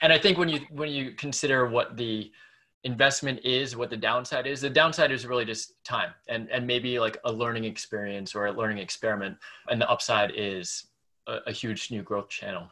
and I think when you when you consider what the investment is, what the downside is, the downside is really just time and and maybe like a learning experience or a learning experiment, and the upside is a, a huge new growth channel.